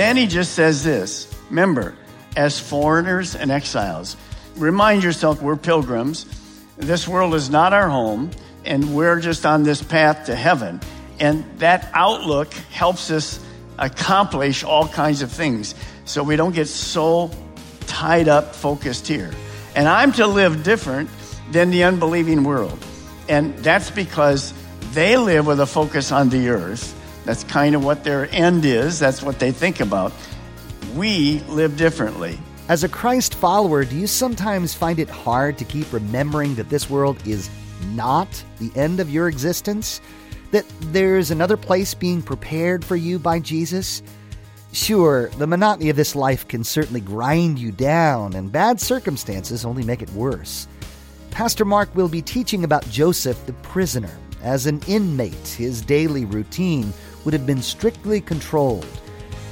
Then he just says this Remember, as foreigners and exiles, remind yourself we're pilgrims. This world is not our home, and we're just on this path to heaven. And that outlook helps us accomplish all kinds of things so we don't get so tied up, focused here. And I'm to live different than the unbelieving world. And that's because they live with a focus on the earth. That's kind of what their end is, that's what they think about. We live differently. As a Christ follower, do you sometimes find it hard to keep remembering that this world is not the end of your existence? That there's another place being prepared for you by Jesus? Sure, the monotony of this life can certainly grind you down, and bad circumstances only make it worse. Pastor Mark will be teaching about Joseph the prisoner. As an inmate, his daily routine would have been strictly controlled.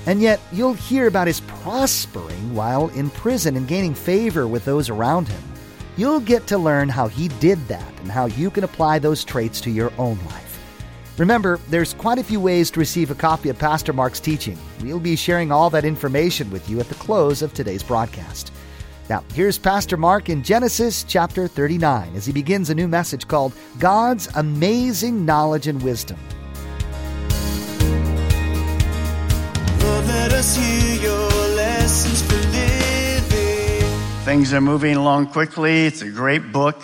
And yet, you'll hear about his prospering while in prison and gaining favor with those around him. You'll get to learn how he did that and how you can apply those traits to your own life. Remember, there's quite a few ways to receive a copy of Pastor Mark's teaching. We'll be sharing all that information with you at the close of today's broadcast. Now, here's Pastor Mark in Genesis chapter 39 as he begins a new message called God's Amazing Knowledge and Wisdom. Lord, let us hear your lessons for living. Things are moving along quickly. It's a great book.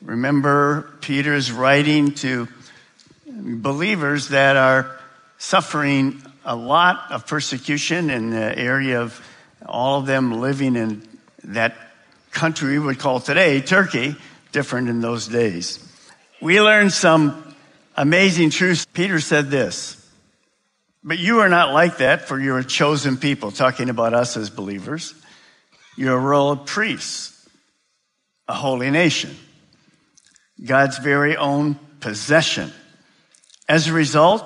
Remember, Peter's writing to believers that are suffering a lot of persecution in the area of all of them living in that country we would call today Turkey, different in those days. We learned some amazing truths. Peter said this, but you are not like that, for you're a chosen people, talking about us as believers. You're a royal priests, a holy nation, God's very own possession. As a result,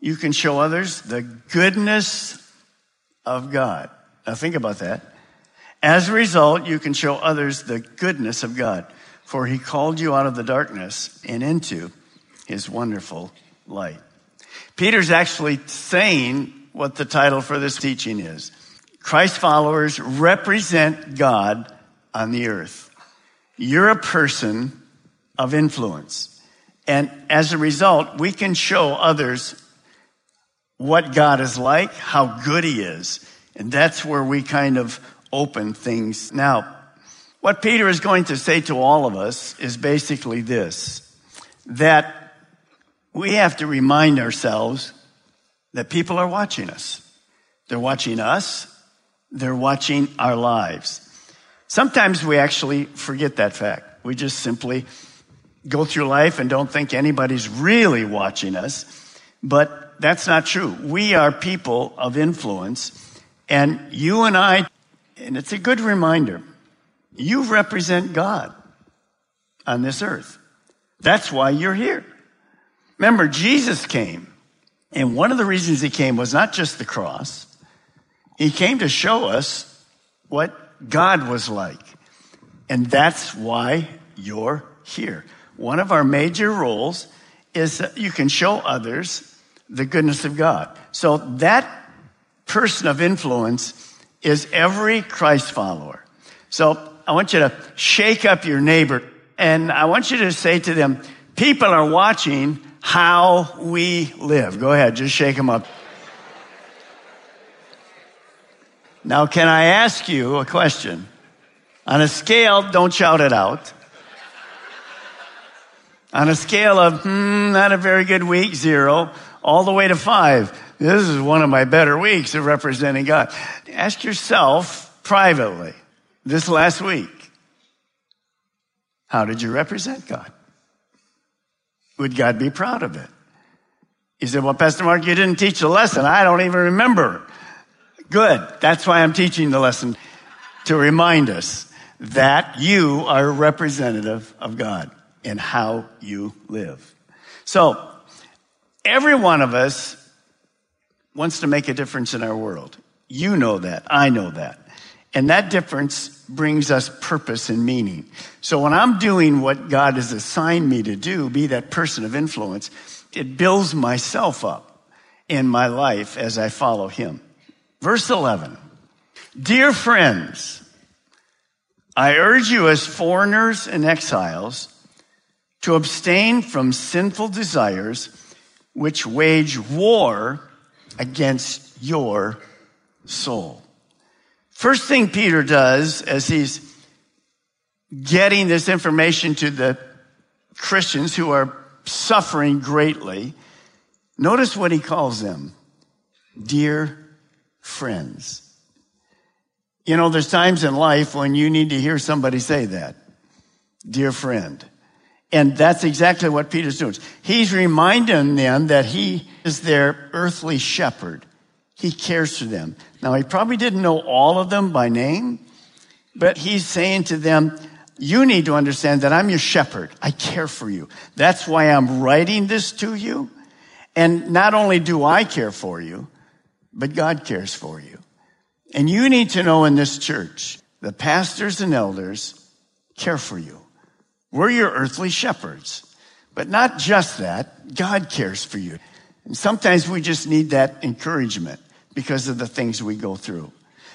you can show others the goodness of God. Now think about that. As a result, you can show others the goodness of God, for he called you out of the darkness and into his wonderful light. Peter's actually saying what the title for this teaching is. Christ followers represent God on the earth. You're a person of influence. And as a result, we can show others what God is like, how good he is. And that's where we kind of open things. Now, what Peter is going to say to all of us is basically this, that we have to remind ourselves that people are watching us. They're watching us. They're watching our lives. Sometimes we actually forget that fact. We just simply go through life and don't think anybody's really watching us. But that's not true. We are people of influence and you and I, and it's a good reminder, you represent God on this earth. That's why you're here. Remember, Jesus came, and one of the reasons he came was not just the cross. He came to show us what God was like. And that's why you're here. One of our major roles is that you can show others the goodness of God. So that person of influence is every Christ follower. So I want you to shake up your neighbor and I want you to say to them, people are watching how we live. Go ahead, just shake them up. Now, can I ask you a question? On a scale, don't shout it out. On a scale of, hmm, not a very good week, zero, all the way to five. this is one of my better weeks of representing God. Ask yourself privately this last week, how did you represent God? Would God be proud of it? You said, well, Pastor Mark, you didn't teach the lesson. I don't even remember. Good. That's why I'm teaching the lesson to remind us that you are a representative of God in how you live. So, every one of us wants to make a difference in our world. You know that. I know that. And that difference brings us purpose and meaning. So when I'm doing what God has assigned me to do, be that person of influence, it builds myself up in my life as I follow Him. Verse 11. Dear friends, I urge you as foreigners and exiles to abstain from sinful desires which wage war against your soul. First thing Peter does as he's getting this information to the Christians who are suffering greatly, notice what he calls them. Dear friends. You know, there's times in life when you need to hear somebody say that. Dear friend. And that's exactly what Peter's doing. He's reminding them that he is their earthly shepherd. He cares for them. Now, he probably didn't know all of them by name, but he's saying to them, you need to understand that I'm your shepherd. I care for you. That's why I'm writing this to you. And not only do I care for you, but God cares for you. And you need to know in this church, the pastors and elders care for you. We're your earthly shepherds. But not just that, God cares for you. And sometimes we just need that encouragement because of the things we go through.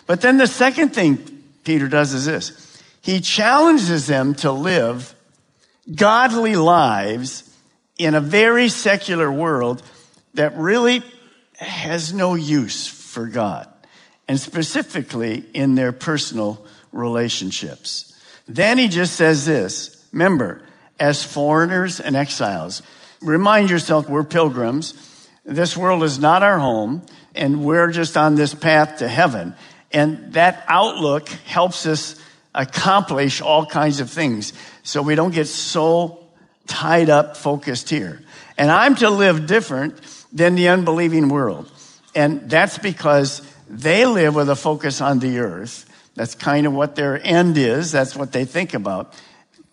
But then the second thing Peter does is this. He challenges them to live godly lives in a very secular world that really has no use for God and specifically in their personal relationships. Then he just says this, remember, as foreigners and exiles, remind yourself we're pilgrims. This world is not our home and we're just on this path to heaven. And that outlook helps us accomplish all kinds of things. So we don't get so tied up, focused here. And I'm to live different than the unbelieving world. And that's because they live with a focus on the earth. That's kind of what their end is. That's what they think about.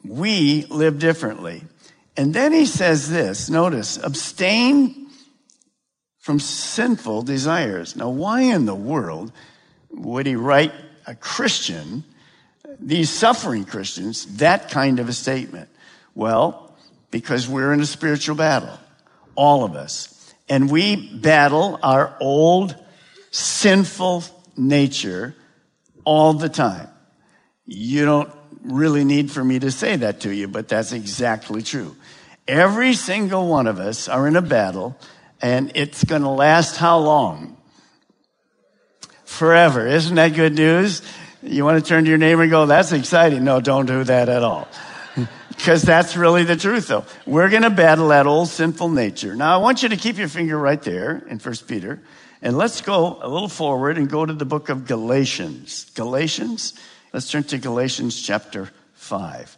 We live differently. And then he says this, notice, abstain from sinful desires. Now, why in the world would he write a Christian, these suffering Christians, that kind of a statement? Well, because we're in a spiritual battle, all of us. And we battle our old sinful nature all the time. You don't really need for me to say that to you, but that's exactly true. Every single one of us are in a battle and it's going to last how long? Forever. Isn't that good news? You want to turn to your neighbor and go, that's exciting. No, don't do that at all. Because that's really the truth though. We're going to battle that old sinful nature. Now I want you to keep your finger right there in First Peter. And let's go a little forward and go to the book of Galatians. Galatians, let's turn to Galatians chapter 5.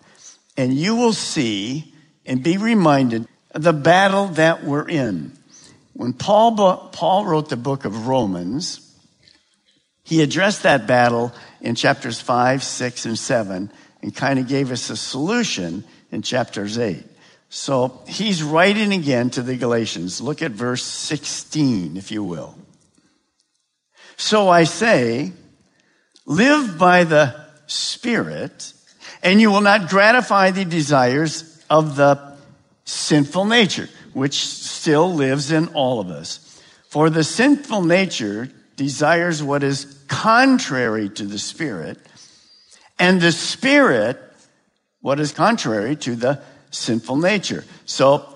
And you will see and be reminded of the battle that we're in. When Paul, Paul wrote the book of Romans, he addressed that battle in chapters 5, 6, and 7 and kind of gave us a solution in chapters 8. So he's writing again to the Galatians. Look at verse 16, if you will. So I say, live by the Spirit, and you will not gratify the desires of the sinful nature which still lives in all of us. For the sinful nature desires what is contrary to the Spirit, and the Spirit what is contrary to the sinful nature. So,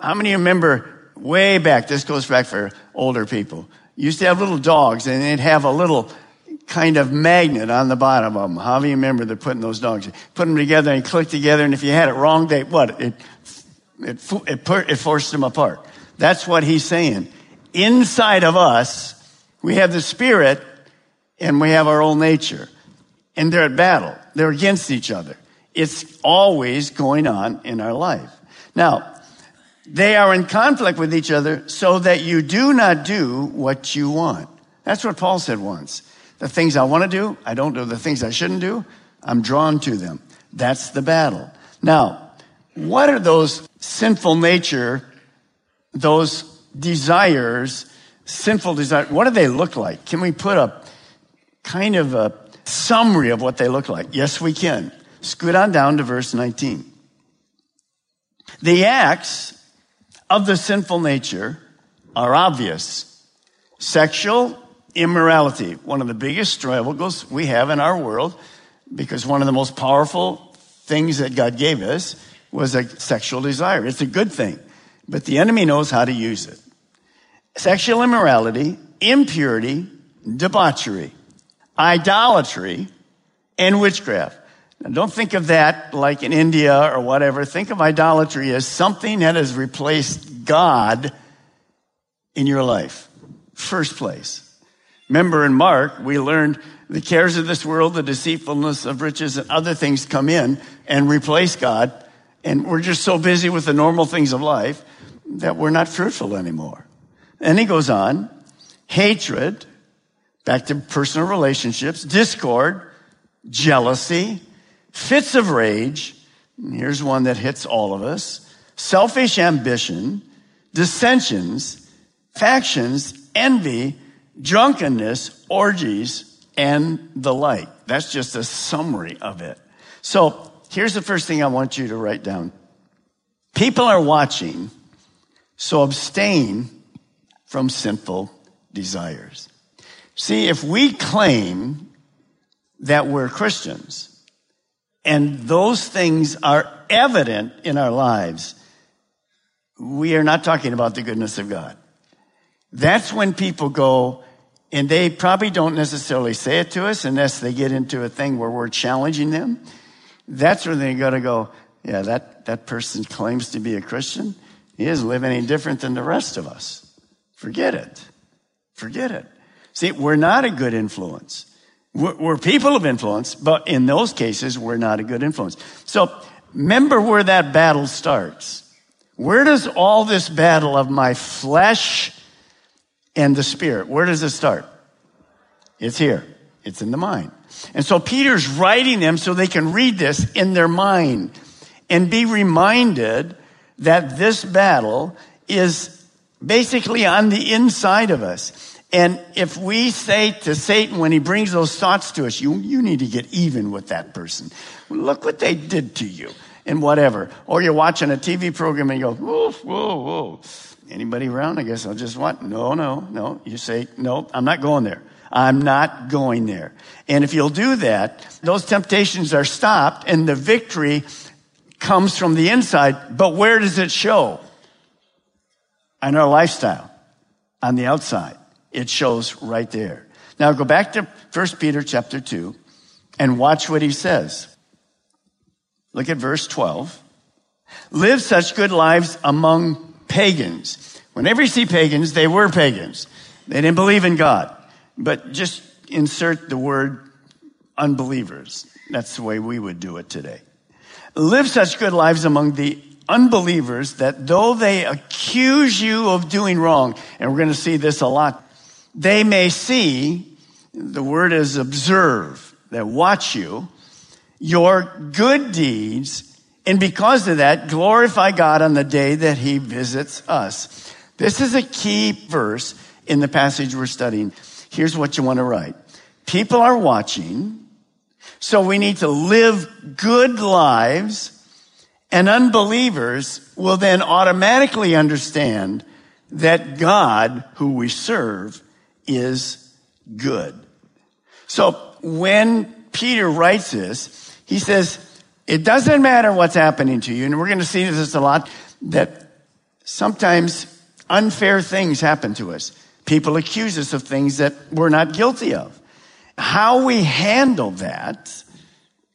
how many remember way back, this goes back for older people, used to have little dogs and they'd have a little kind of magnet on the bottom of them. How do you remember they're putting those dogs? Put them together and click together, and if you had it wrong, they what? It it, it, it forced them apart. That's what he's saying. inside of us, we have the spirit and we have our old nature. And they're at battle. They're against each other. It's always going on in our life. Now, they are in conflict with each other so that you do not do what you want. That's what Paul said once. The things I want to do, I don't do. The things I shouldn't do, I'm drawn to them. That's the battle. Now, what are those sinful nature, those desires, sinful desires, what do they look like? Can we put a kind of a summary of what they look like? Yes, we can. Scoot on down to verse 19. The acts of the sinful nature are obvious. Sexual immorality, one of the biggest struggles we have in our world, because one of the most powerful things that God gave us was a sexual desire. It's a good thing, but the enemy knows how to use it. Sexual immorality, impurity, debauchery, idolatry, and witchcraft. Now, don't think of that like in India or whatever. Think of idolatry as something that has replaced God in your life. First place. Remember in Mark, we learned the cares of this world, the deceitfulness of riches, and other things come in and replace God. And we're just so busy with the normal things of life that we're not fruitful anymore. And he goes on hatred, back to personal relationships, discord, jealousy, fits of rage. Here's one that hits all of us selfish ambition, dissensions, factions, envy, drunkenness, orgies, and the like. That's just a summary of it. So here's the first thing I want you to write down. People are watching, so abstain from sinful desires. See, if we claim that we're Christians and those things are evident in our lives, we are not talking about the goodness of God. That's when people go, and they probably don't necessarily say it to us unless they get into a thing where we're challenging them. That's where they got to go, yeah, that, that person claims to be a Christian. He doesn't live any different than the rest of us. Forget it. Forget it. See, we're not a good influence. We're, we're people of influence, but in those cases, we're not a good influence. So remember where that battle starts. Where does all this battle of my flesh and the spirit, where does it start? It's here. It's in the mind. And so Peter's writing them so they can read this in their mind and be reminded that this battle is basically on the inside of us. And if we say to Satan when he brings those thoughts to us, you, you need to get even with that person. Look what they did to you and whatever. Or you're watching a TV program and you go, whoa, whoa, whoa. Anybody around? I guess I'll just what? No, no, no. You say, no, I'm not going there. I'm not going there. And if you'll do that, those temptations are stopped and the victory comes from the inside. But where does it show? In our lifestyle, on the outside. It shows right there. Now go back to 1 Peter chapter 2 and watch what he says. Look at verse 12. Live such good lives among pagans. Whenever you see pagans, they were pagans. They didn't believe in God. But just insert the word unbelievers. That's the way we would do it today. Live such good lives among the unbelievers that though they accuse you of doing wrong, and we're going to see this a lot, they may see, the word is observe, that watch you, your good deeds, and because of that, glorify God on the day that he visits us. This is a key verse in the passage we're studying. Here's what you want to write. People are watching, so we need to live good lives and unbelievers will then automatically understand that God, who we serve, is good. So when Peter writes this, he says, it doesn't matter what's happening to you. And we're going to see this a lot that sometimes unfair things happen to us. People accuse us of things that we're not guilty of. How we handle that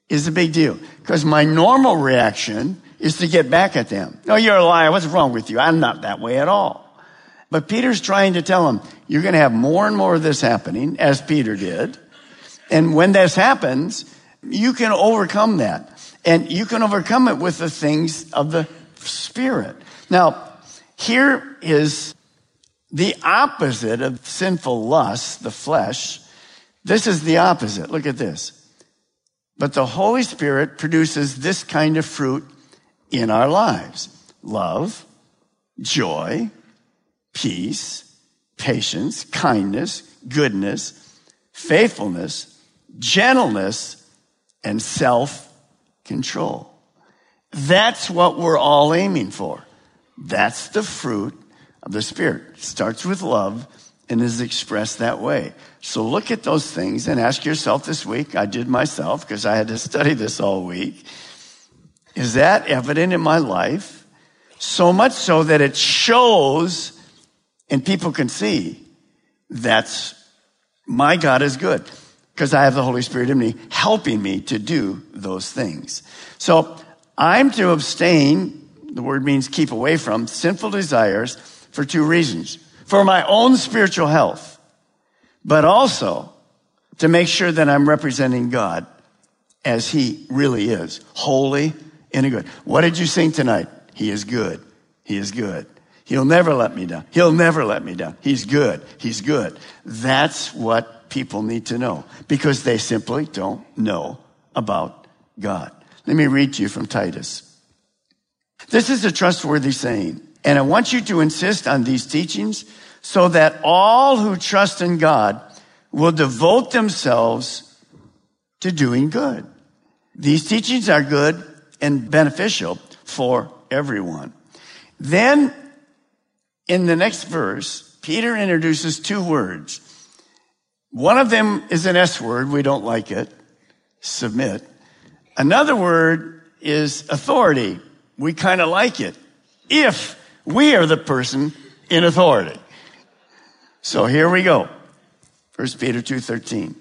is a big deal because my normal reaction is to get back at them. No, you're a liar. What's wrong with you? I'm not that way at all. But Peter's trying to tell him, you're going to have more and more of this happening, as Peter did. And when this happens, you can overcome that. And you can overcome it with the things of the Spirit. Now, here is the opposite of sinful lust, the flesh. This is the opposite. Look at this. But the Holy Spirit produces this kind of fruit in our lives love, joy, peace, patience, kindness, goodness, faithfulness, gentleness, and self control. That's what we're all aiming for. That's the fruit of the Spirit. It starts with love and is expressed that way. So look at those things and ask yourself this week. I did myself because I had to study this all week. Is that evident in my life? So much so that it shows and people can see that's my God is good because I have the Holy Spirit in me helping me to do those things. So I'm to abstain, the word means keep away from sinful desires for two reasons. For my own spiritual health, but also to make sure that I'm representing God as He really is, holy and good. What did you sing tonight? He is good. He is good. He'll never let me down. He'll never let me down. He's good. He's good. That's what people need to know because they simply don't know about God. Let me read to you from Titus. This is a trustworthy saying, and I want you to insist on these teachings so that all who trust in God will devote themselves to doing good. These teachings are good and beneficial for everyone. Then in the next verse, Peter introduces two words. One of them is an S word. We don't like it. Submit. Another word is authority. We kind of like it. If we are the person in authority. So here we go. 1 Peter 2:13.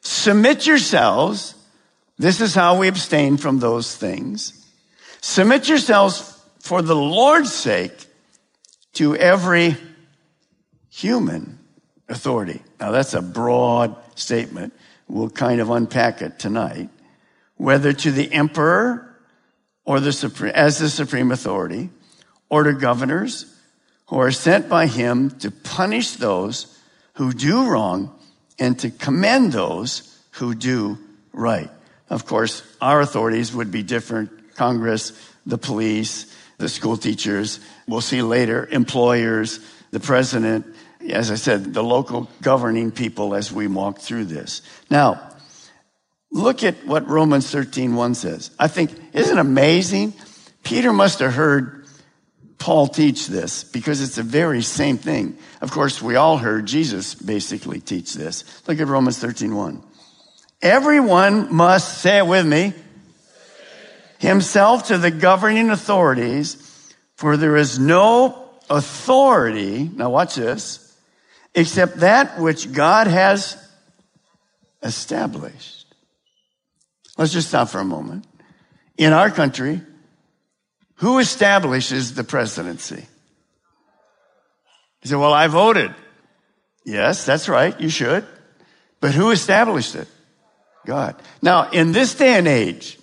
Submit yourselves. This is how we abstain from those things. Submit yourselves for the Lord's sake to every human authority. Now that's a broad statement. We'll kind of unpack it tonight. Whether to the emperor or the supreme, as the supreme authority, or to governors who are sent by him to punish those who do wrong and to commend those who do right. Of course, our authorities would be different. Congress, the police, the school teachers. We'll see later employers, the president, as I said, the local governing people as we walk through this. Now, look at what Romans 13, 1 says. I think, isn't amazing? Peter must have heard Paul teach this because it's the very same thing. Of course, we all heard Jesus basically teach this. Look at Romans 13, 1. Everyone must, say it with me, himself to the governing authorities, for there is no authority, now watch this, except that which God has established. Let's just stop for a moment. In our country, who establishes the presidency? You say, well, I voted. Yes, that's right. You should. But who established it? God. Now, in this day and age,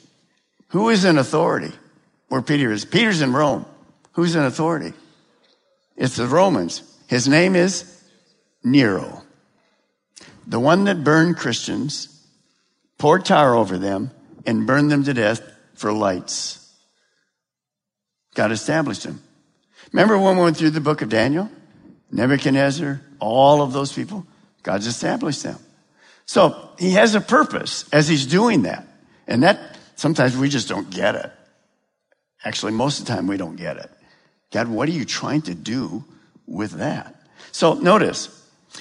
who is in authority? Where Peter is. Peter's in Rome. Who's in authority? It's the Romans. His name is Nero. The one that burned Christians, poured tar over them, and burned them to death for lights. God established him. Remember when we went through the book of Daniel? Nebuchadnezzar, all of those people? God's established them. So he has a purpose as he's doing that. And that Sometimes we just don't get it. Actually, most of the time we don't get it. God, what are you trying to do with that? So notice,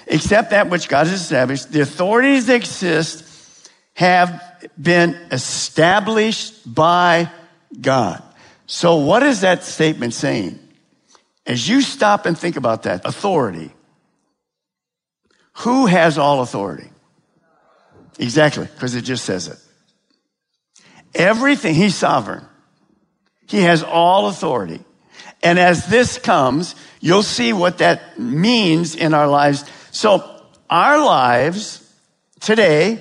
except that which God has established, the authorities that exist have been established by God. So what is that statement saying? As you stop and think about that authority, who has all authority? Exactly, because it just says it. Everything, he's sovereign. He has all authority. And as this comes, you'll see what that means in our lives. So our lives today,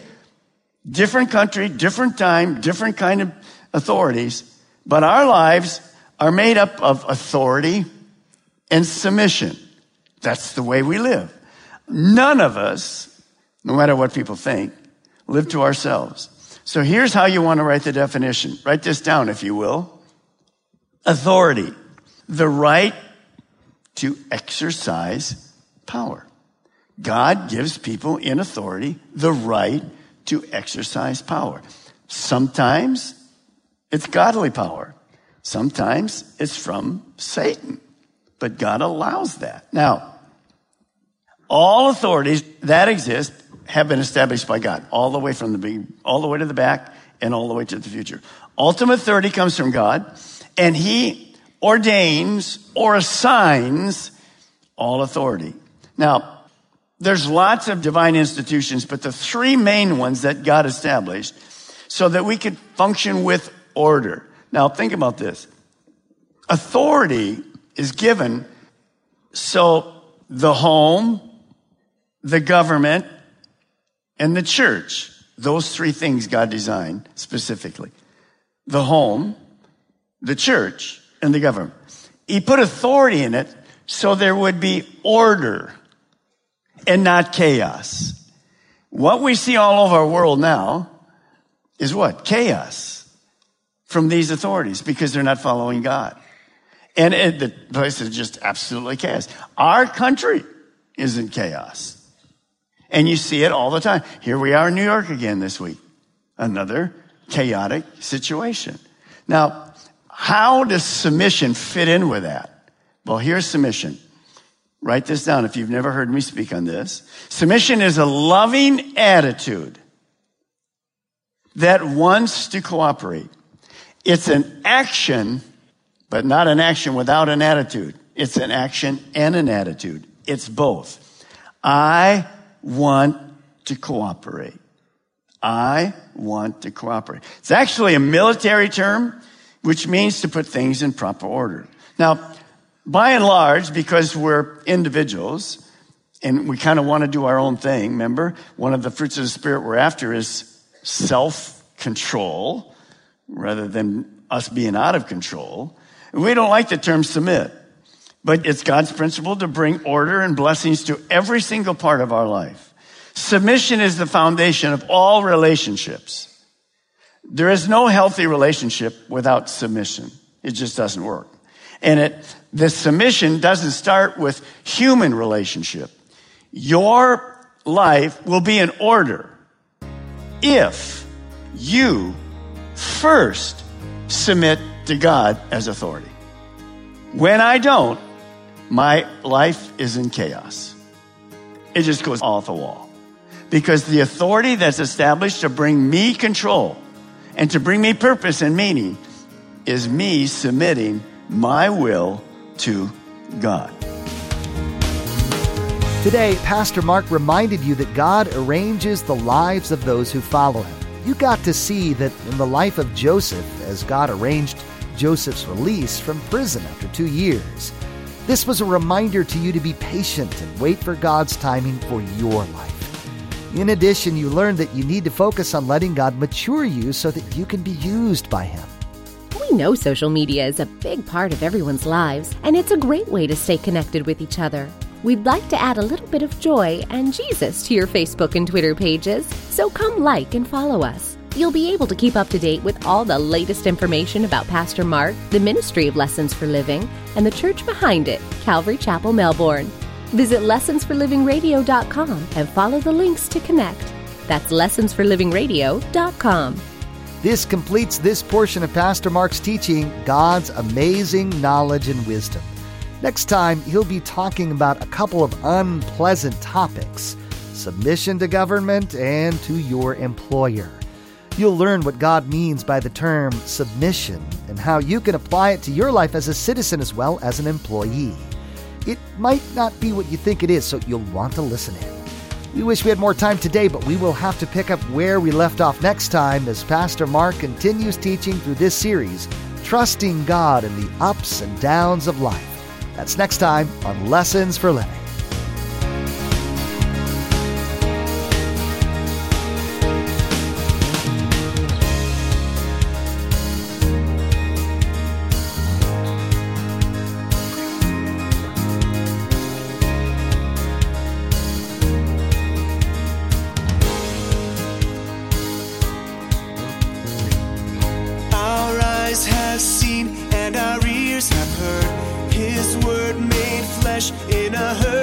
different country, different time, different kind of authorities, but our lives are made up of authority and submission. That's the way we live. None of us, no matter what people think, live to ourselves. So here's how you want to write the definition. Write this down, if you will. Authority. The right to exercise power. God gives people in authority the right to exercise power. Sometimes it's godly power. Sometimes it's from Satan. But God allows that. Now, all authorities that exist have been established by God, all the way from the all the way to the back, and all the way to the future. Ultimate authority comes from God, and He ordains or assigns all authority. Now, there's lots of divine institutions, but the three main ones that God established so that we could function with order. Now, think about this. Authority is given so the home, the government, and the church, those three things God designed specifically. The home, the church, and the government. He put authority in it so there would be order and not chaos. What we see all over our world now is what? Chaos from these authorities because they're not following God. And it, the place is just absolutely chaos. Our country is in chaos. And you see it all the time. Here we are in New York again this week. Another chaotic situation. Now, how does submission fit in with that? Well, here's submission. Write this down if you've never heard me speak on this. Submission is a loving attitude that wants to cooperate. It's an action, but not an action without an attitude. It's an action and an attitude. It's both. I want to cooperate. I want to cooperate. It's actually a military term, which means to put things in proper order. Now, by and large, because we're individuals and we kind of want to do our own thing, remember? One of the fruits of the Spirit we're after is self control rather than us being out of control. We don't like the term submit. But it's God's principle to bring order and blessings to every single part of our life. Submission is the foundation of all relationships. There is no healthy relationship without submission. It just doesn't work. And it, the submission doesn't start with human relationship. Your life will be in order if you first submit to God as authority. When I don't, my life is in chaos. It just goes off the wall. Because the authority that's established to bring me control and to bring me purpose and meaning is me submitting my will to God. Today, Pastor Mark reminded you that God arranges the lives of those who follow him. You got to see that in the life of Joseph, as God arranged Joseph's release from prison after two years. This was a reminder to you to be patient and wait for God's timing for your life. In addition, you learned that you need to focus on letting God mature you so that you can be used by Him. We know social media is a big part of everyone's lives, and it's a great way to stay connected with each other. We'd like to add a little bit of joy and Jesus to your Facebook and Twitter pages, so come like and follow us. You'll be able to keep up to date with all the latest information about Pastor Mark, the ministry of Lessons for Living, and the church behind it, Calvary Chapel, Melbourne. Visit lessonsforlivingradio.com and follow the links to connect. That's lessonsforlivingradio.com. This completes this portion of Pastor Mark's teaching God's amazing knowledge and wisdom. Next time, he'll be talking about a couple of unpleasant topics submission to government and to your employer. You'll learn what God means by the term submission and how you can apply it to your life as a citizen as well as an employee. It might not be what you think it is, so you'll want to listen in. We wish we had more time today, but we will have to pick up where we left off next time as Pastor Mark continues teaching through this series, trusting God in the ups and downs of life. That's next time on Lessons for Living. In a hurting